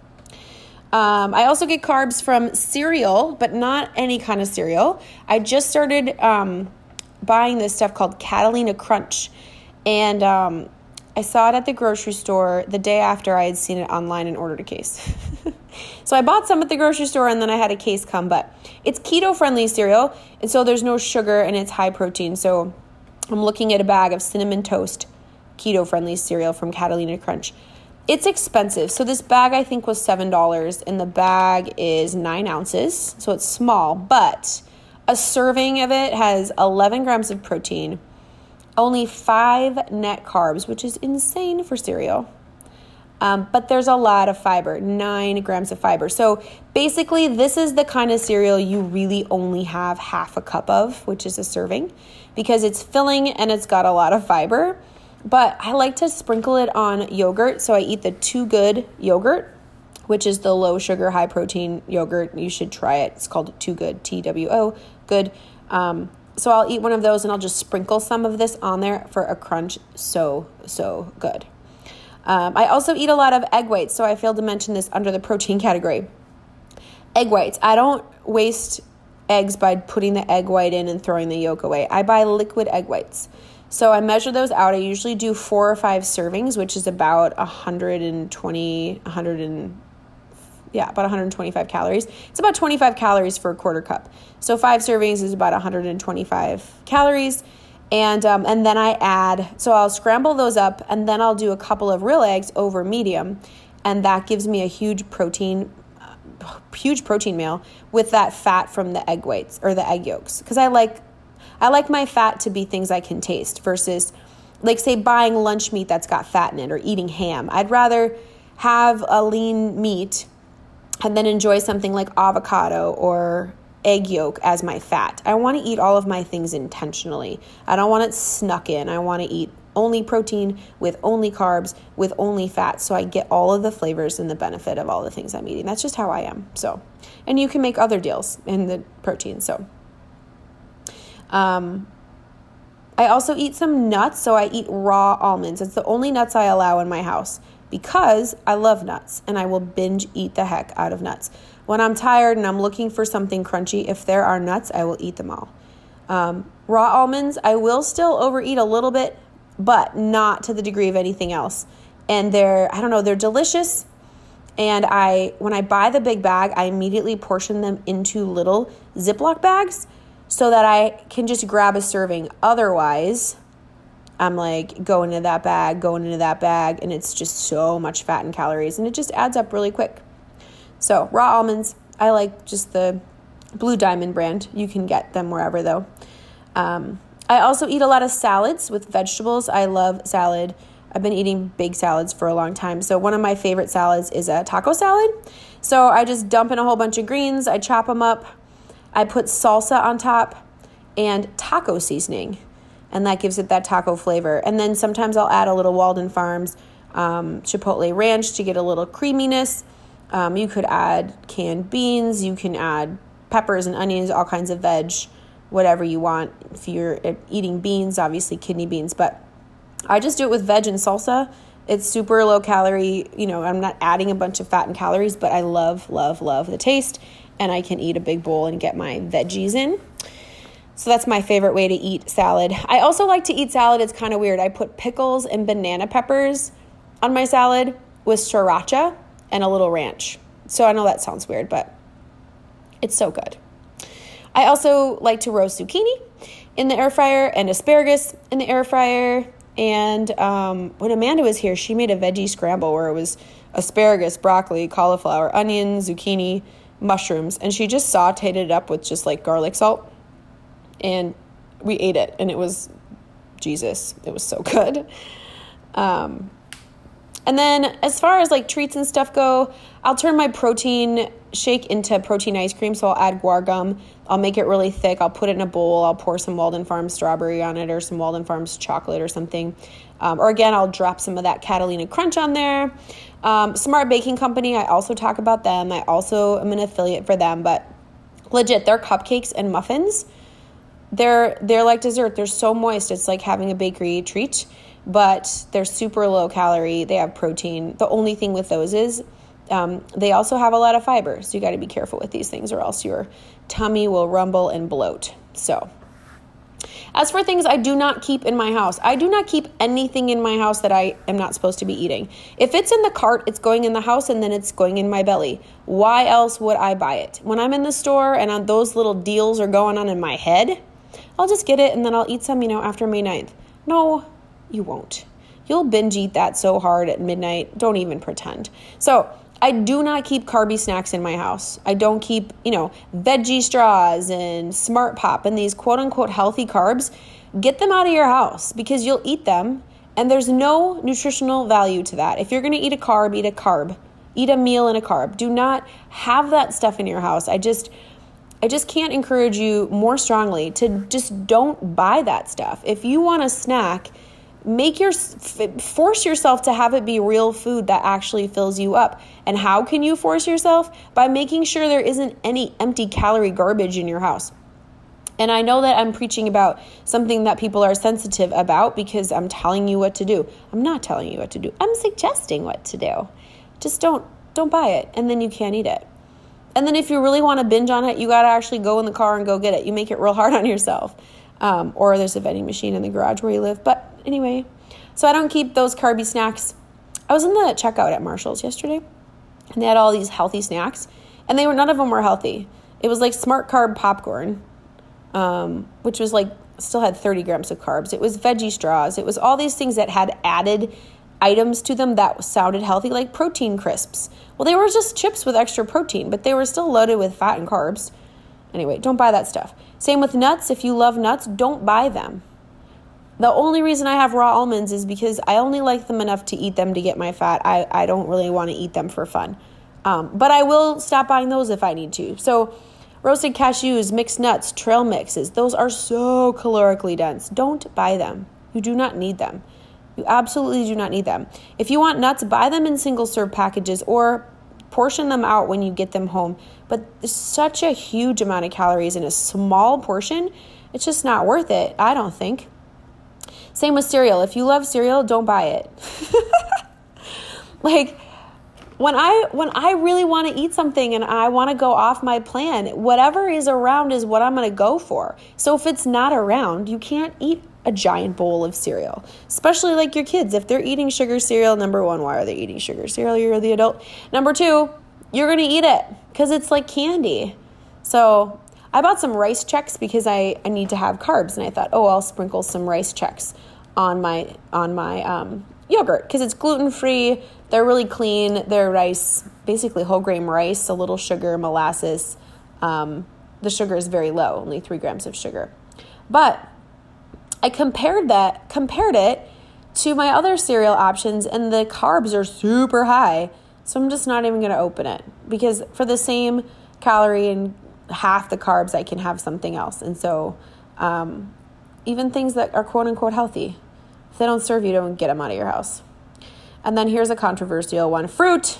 Um, I also get carbs from cereal, but not any kind of cereal. I just started um, buying this stuff called Catalina Crunch, and um, I saw it at the grocery store the day after I had seen it online and ordered a case. *laughs* so I bought some at the grocery store and then I had a case come, but it's keto friendly cereal, and so there's no sugar and it's high protein. So I'm looking at a bag of cinnamon toast keto friendly cereal from Catalina Crunch. It's expensive. So this bag I think was $7 and the bag is 9 ounces. So it's small, but a serving of it has 11 grams of protein only five net carbs, which is insane for cereal. Um, but there's a lot of fiber, nine grams of fiber. So basically, this is the kind of cereal you really only have half a cup of, which is a serving, because it's filling and it's got a lot of fiber. But I like to sprinkle it on yogurt. So I eat the Two Good yogurt, which is the low sugar, high protein yogurt. You should try it. It's called Two Good, T W O, good. Um, so I'll eat one of those and I'll just sprinkle some of this on there for a crunch. So, so good. Um, I also eat a lot of egg whites, so I failed to mention this under the protein category. Egg whites. I don't waste eggs by putting the egg white in and throwing the yolk away. I buy liquid egg whites. So I measure those out. I usually do four or five servings, which is about 120, 100 and yeah, about 125 calories. It's about 25 calories for a quarter cup. So five servings is about 125 calories. And, um, and then I add, so I'll scramble those up and then I'll do a couple of real eggs over medium. And that gives me a huge protein, uh, huge protein meal with that fat from the egg whites or the egg yolks. Cause I like, I like my fat to be things I can taste versus like say buying lunch meat that's got fat in it or eating ham. I'd rather have a lean meat and then enjoy something like avocado or egg yolk as my fat. I want to eat all of my things intentionally. I don't want it snuck in. I want to eat only protein with only carbs with only fat so I get all of the flavors and the benefit of all the things I'm eating. That's just how I am. So, and you can make other deals in the protein. So, um, I also eat some nuts, so I eat raw almonds. It's the only nuts I allow in my house because I love nuts and I will binge eat the heck out of nuts. When I'm tired and I'm looking for something crunchy, if there are nuts, I will eat them all. Um, raw almonds, I will still overeat a little bit, but not to the degree of anything else. And they're, I don't know, they're delicious. And I, when I buy the big bag, I immediately portion them into little Ziploc bags so that I can just grab a serving. Otherwise, I'm like going into that bag, going into that bag, and it's just so much fat and calories, and it just adds up really quick. So, raw almonds, I like just the Blue Diamond brand. You can get them wherever though. Um, I also eat a lot of salads with vegetables. I love salad. I've been eating big salads for a long time. So, one of my favorite salads is a taco salad. So, I just dump in a whole bunch of greens, I chop them up, I put salsa on top and taco seasoning, and that gives it that taco flavor. And then sometimes I'll add a little Walden Farms um, Chipotle Ranch to get a little creaminess. Um, you could add canned beans, you can add peppers and onions, all kinds of veg, whatever you want. If you're eating beans, obviously kidney beans, but I just do it with veg and salsa. It's super low calorie. You know, I'm not adding a bunch of fat and calories, but I love, love, love the taste. And I can eat a big bowl and get my veggies in. So that's my favorite way to eat salad. I also like to eat salad. It's kind of weird. I put pickles and banana peppers on my salad with sriracha and a little ranch. So I know that sounds weird, but it's so good. I also like to roast zucchini in the air fryer and asparagus in the air fryer and um, when Amanda was here, she made a veggie scramble where it was asparagus, broccoli, cauliflower, onion, zucchini, mushrooms, and she just sauteed it up with just like garlic salt. And we ate it, and it was Jesus. It was so *laughs* good. Um, and then as far as like treats and stuff go, I'll turn my protein shake into protein ice cream. So I'll add guar gum. I'll make it really thick. I'll put it in a bowl. I'll pour some Walden Farms strawberry on it or some Walden Farms chocolate or something. Um, or again, I'll drop some of that Catalina Crunch on there. Um, Smart Baking Company, I also talk about them. I also am an affiliate for them, but legit, their cupcakes and muffins, they're they're like dessert. They're so moist. It's like having a bakery treat but they're super low calorie. They have protein. The only thing with those is um, they also have a lot of fiber. So you got to be careful with these things, or else your tummy will rumble and bloat. So, as for things I do not keep in my house, I do not keep anything in my house that I am not supposed to be eating. If it's in the cart, it's going in the house and then it's going in my belly. Why else would I buy it? When I'm in the store and those little deals are going on in my head, I'll just get it and then I'll eat some, you know, after May 9th. No, you won't. You'll binge eat that so hard at midnight. Don't even pretend. So, I do not keep carby snacks in my house. I don't keep, you know, veggie straws and smart pop and these quote unquote healthy carbs. Get them out of your house because you'll eat them and there's no nutritional value to that. If you're going to eat a carb, eat a carb. Eat a meal and a carb. Do not have that stuff in your house. I just I just can't encourage you more strongly to just don't buy that stuff. If you want a snack, make your force yourself to have it be real food that actually fills you up. And how can you force yourself? By making sure there isn't any empty calorie garbage in your house. And i know that i'm preaching about something that people are sensitive about because i'm telling you what to do. I'm not telling you what to do. I'm suggesting what to do. Just don't don't buy it and then you can't eat it. And then if you really want to binge on it you got to actually go in the car and go get it. You make it real hard on yourself. Um, or there's a vending machine in the garage where you live but anyway, so I don't keep those carby snacks. I was in the checkout at Marshall's yesterday, and they had all these healthy snacks, and they were none of them were healthy. It was like smart carb popcorn, um, which was like still had 30 grams of carbs. It was veggie straws. It was all these things that had added items to them that sounded healthy, like protein crisps. Well, they were just chips with extra protein, but they were still loaded with fat and carbs. Anyway, don't buy that stuff. Same with nuts. If you love nuts, don't buy them. The only reason I have raw almonds is because I only like them enough to eat them to get my fat. I, I don't really want to eat them for fun. Um, but I will stop buying those if I need to. So, roasted cashews, mixed nuts, trail mixes, those are so calorically dense. Don't buy them. You do not need them. You absolutely do not need them. If you want nuts, buy them in single serve packages or portion them out when you get them home. But such a huge amount of calories in a small portion, it's just not worth it, I don't think. Same with cereal. If you love cereal, don't buy it. *laughs* like when I when I really want to eat something and I want to go off my plan, whatever is around is what I'm going to go for. So if it's not around, you can't eat a giant bowl of cereal. Especially like your kids, if they're eating sugar cereal, number 1, why are they eating sugar cereal? You're the adult. Number 2, you're going to eat it cuz it's like candy. So, I bought some rice Chex because I, I need to have carbs, and I thought, oh, I'll sprinkle some rice Chex on my on my um, yogurt because it's gluten free. They're really clean. They're rice, basically whole grain rice, a little sugar, molasses. Um, the sugar is very low, only three grams of sugar. But I compared that, compared it to my other cereal options, and the carbs are super high. So I'm just not even going to open it because for the same calorie and half the carbs, I can have something else. And so, um, even things that are quote unquote healthy, if they don't serve you, don't get them out of your house. And then here's a controversial one fruit.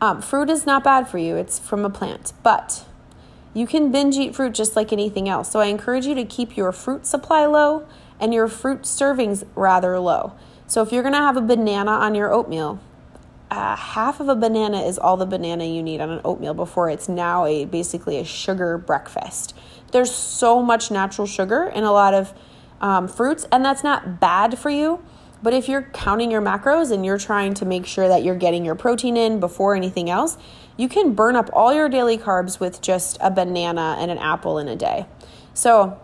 Um, fruit is not bad for you, it's from a plant, but you can binge eat fruit just like anything else. So I encourage you to keep your fruit supply low and your fruit servings rather low. So if you're to have a banana on your oatmeal, uh, half of a banana is all the banana you need on an oatmeal before it's now a basically a sugar breakfast. There's so much natural sugar in a lot of um, fruits, and that's not bad for you. But if you're counting your macros and you're trying to make sure that you're getting your protein in before anything else, you can burn up all your daily carbs with just a banana and an apple in a day. So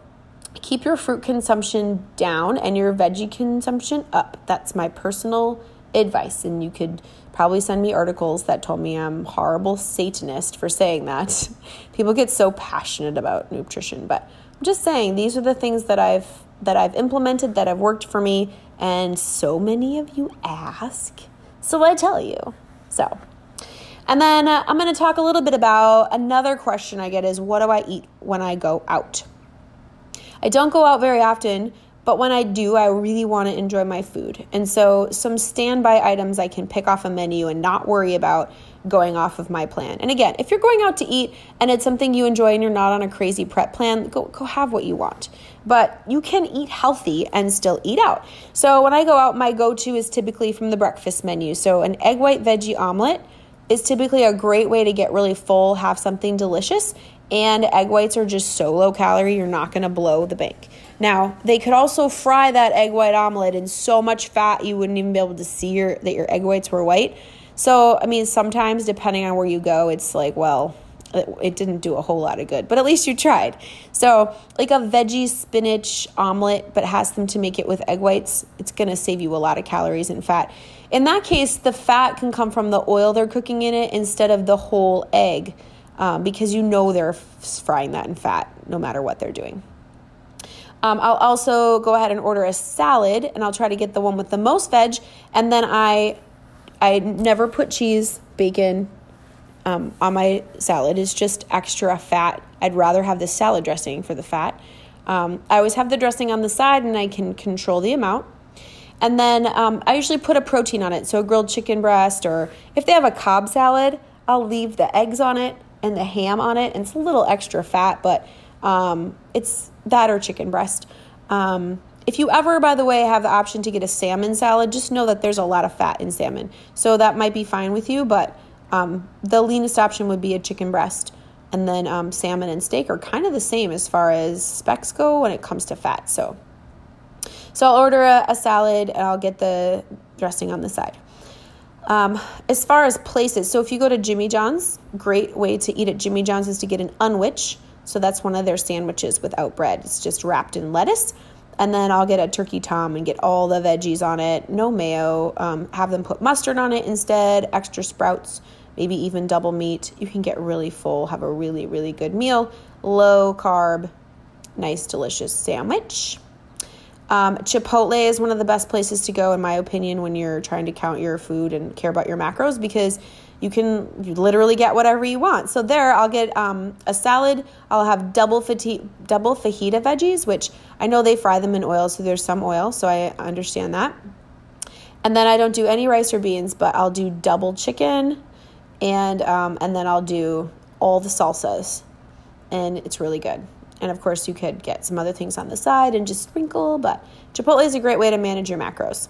keep your fruit consumption down and your veggie consumption up. That's my personal advice. And you could probably send me articles that told me I'm horrible Satanist for saying that. People get so passionate about nutrition, but I'm just saying these are the things that I've that I've implemented that have worked for me and so many of you ask. So I tell you. So, and then uh, I'm going to talk a little bit about another question I get is what do I eat when I go out? I don't go out very often, but when I do, I really want to enjoy my food. And so, some standby items I can pick off a menu and not worry about going off of my plan. And again, if you're going out to eat and it's something you enjoy and you're not on a crazy prep plan, go, go have what you want. But you can eat healthy and still eat out. So, when I go out, my go to is typically from the breakfast menu. So, an egg white veggie omelet is typically a great way to get really full, have something delicious. And egg whites are just so low calorie, you're not gonna blow the bank. Now, they could also fry that egg white omelet in so much fat you wouldn't even be able to see your, that your egg whites were white. So, I mean, sometimes depending on where you go, it's like, well, it, it didn't do a whole lot of good, but at least you tried. So, like a veggie spinach omelet, but has them to make it with egg whites, it's gonna save you a lot of calories and fat. In that case, the fat can come from the oil they're cooking in it instead of the whole egg um, because you know they're frying that in fat no matter what they're doing. Um, I'll also go ahead and order a salad, and I'll try to get the one with the most veg. And then I, I never put cheese, bacon um, on my salad. It's just extra fat. I'd rather have the salad dressing for the fat. Um, I always have the dressing on the side, and I can control the amount. And then um, I usually put a protein on it, so a grilled chicken breast, or if they have a Cobb salad, I'll leave the eggs on it and the ham on it, and it's a little extra fat, but um, it's that or chicken breast. Um, if you ever, by the way, have the option to get a salmon salad, just know that there's a lot of fat in salmon. So that might be fine with you, but um, the leanest option would be a chicken breast. And then um, salmon and steak are kind of the same as far as specs go when it comes to fat. So, so I'll order a, a salad and I'll get the dressing on the side. Um, as far as places, so if you go to Jimmy John's, great way to eat at Jimmy John's is to get an unwich. So that's one of their sandwiches without bread. It's just wrapped in lettuce. And then I'll get a turkey tom and get all the veggies on it, no mayo. Um, have them put mustard on it instead, extra sprouts, maybe even double meat. You can get really full, have a really, really good meal. Low carb, nice, delicious sandwich. Um, Chipotle is one of the best places to go, in my opinion, when you're trying to count your food and care about your macros because you can literally get whatever you want. So there, I'll get um, a salad. I'll have double fajita, double fajita veggies, which I know they fry them in oil, so there's some oil, so I understand that. And then I don't do any rice or beans, but I'll do double chicken, and um, and then I'll do all the salsas, and it's really good. And of course, you could get some other things on the side and just sprinkle. But Chipotle is a great way to manage your macros.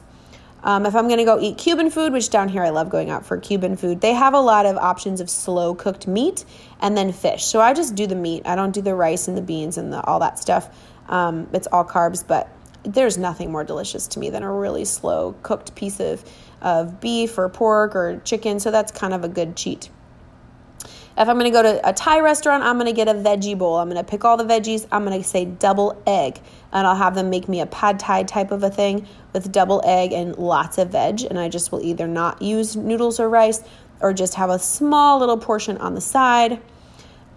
Um, if I'm going to go eat Cuban food, which down here I love going out for Cuban food, they have a lot of options of slow cooked meat and then fish. So I just do the meat. I don't do the rice and the beans and the, all that stuff. Um, it's all carbs, but there's nothing more delicious to me than a really slow cooked piece of, of beef or pork or chicken. So that's kind of a good cheat. If I'm going to go to a Thai restaurant, I'm going to get a veggie bowl. I'm going to pick all the veggies. I'm going to say double egg, and I'll have them make me a pad thai type of a thing with double egg and lots of veg. And I just will either not use noodles or rice or just have a small little portion on the side.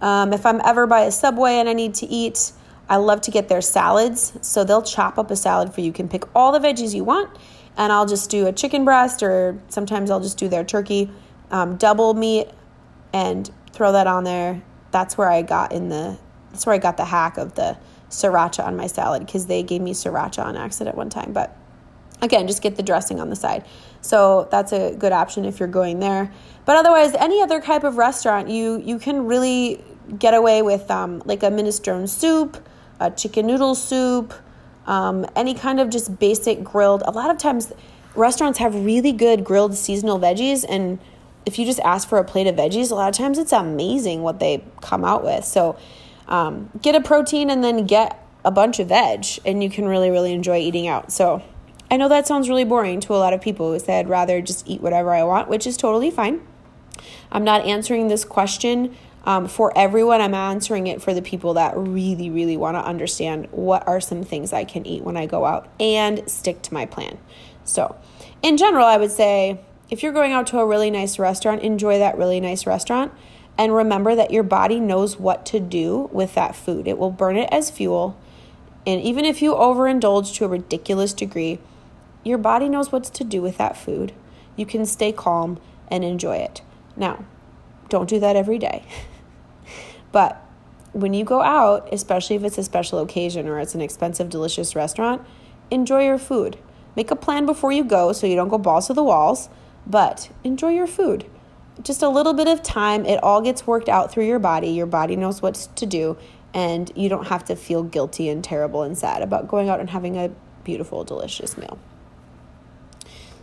Um, if I'm ever by a subway and I need to eat, I love to get their salads. So they'll chop up a salad for you. You can pick all the veggies you want, and I'll just do a chicken breast, or sometimes I'll just do their turkey um, double meat and throw that on there. That's where I got in the. That's where I got the hack of the sriracha on my salad because they gave me sriracha on accident one time. But again, just get the dressing on the side. So that's a good option if you're going there. But otherwise, any other type of restaurant, you you can really get away with um, like a minestrone soup, a chicken noodle soup, um, any kind of just basic grilled. A lot of times, restaurants have really good grilled seasonal veggies, and if you just ask for a plate of veggies, a lot of times it's amazing what they come out with. So um, get a protein and then get a bunch of veg, and you can really really enjoy eating out. So I know that sounds really boring to a lot of people who said I'd rather just eat whatever I want, which is totally fine. I'm not answering this question um, for everyone. I'm answering it for the people that really, really want to understand what are some things I can eat when I go out and stick to my plan. So, in general, I would say if you're going out to a really nice restaurant, enjoy that really nice restaurant. And remember that your body knows what to do with that food. It will burn it as fuel. And even if you overindulge to a ridiculous degree, your body knows what to do with that food. You can stay calm and enjoy it. Now, don't do that every day. *laughs* but when you go out, especially if it's a special occasion or it's an expensive, delicious restaurant, enjoy your food. Make a plan before you go so you don't go balls to the walls, but enjoy your food. Just a little bit of time, it all gets worked out through your body. Your body knows what to do, and you don't have to feel guilty and terrible and sad about going out and having a beautiful, delicious meal.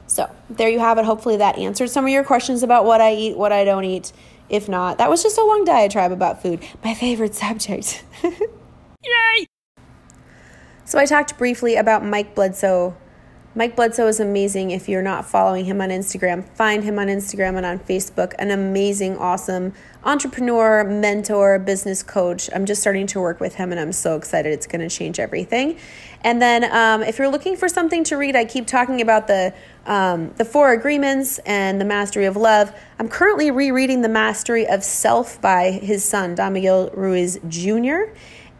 So, there you have it. Hopefully, that answered some of your questions about what I eat, what I don't eat. If not, that was just a long diatribe about food, my favorite *laughs* subject. Yay! So, I talked briefly about Mike Bledsoe Mike Bledsoe is amazing. If you're not following him on Instagram, find him on Instagram and on Facebook. An amazing, awesome entrepreneur, mentor, business coach. I'm just starting to work with him and I'm so excited. It's going to change everything. And then um, if you're looking for something to read, I keep talking about the um, the Four Agreements and the Mastery of Love. I'm currently rereading The Mastery of Self by his son, Don Miguel Ruiz Jr.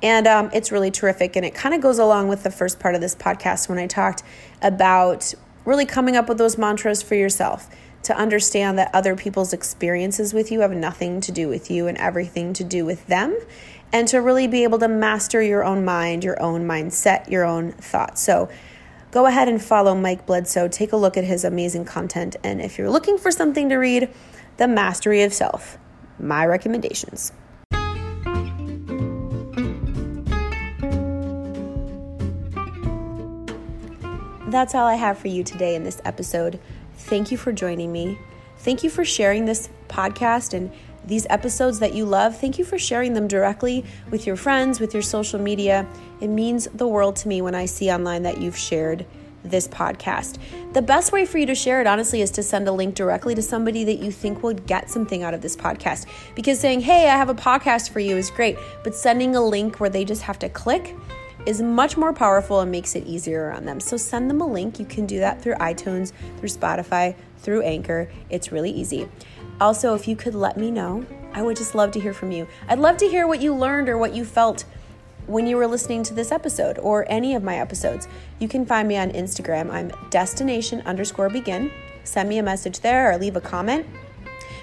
And um, it's really terrific. And it kind of goes along with the first part of this podcast when I talked about really coming up with those mantras for yourself to understand that other people's experiences with you have nothing to do with you and everything to do with them. And to really be able to master your own mind, your own mindset, your own thoughts. So, go ahead and follow Mike Bledsoe. Take a look at his amazing content. And if you're looking for something to read, The Mastery of Self, my recommendations. That's all I have for you today in this episode. Thank you for joining me. Thank you for sharing this podcast and these episodes that you love. Thank you for sharing them directly with your friends, with your social media. It means the world to me when I see online that you've shared this podcast. The best way for you to share it, honestly, is to send a link directly to somebody that you think would get something out of this podcast. Because saying, hey, I have a podcast for you is great, but sending a link where they just have to click is much more powerful and makes it easier on them. So send them a link. You can do that through iTunes, through Spotify, through Anchor. It's really easy. Also, if you could let me know, I would just love to hear from you. I'd love to hear what you learned or what you felt when you were listening to this episode or any of my episodes. You can find me on Instagram. I'm destination underscore begin. Send me a message there or leave a comment.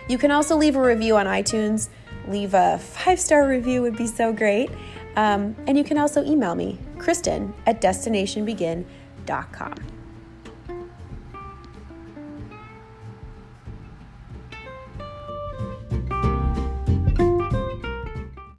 You can also leave a review on iTunes. Leave a five star review would be so great. Um, and you can also email me, Kristen at destinationbegin.com.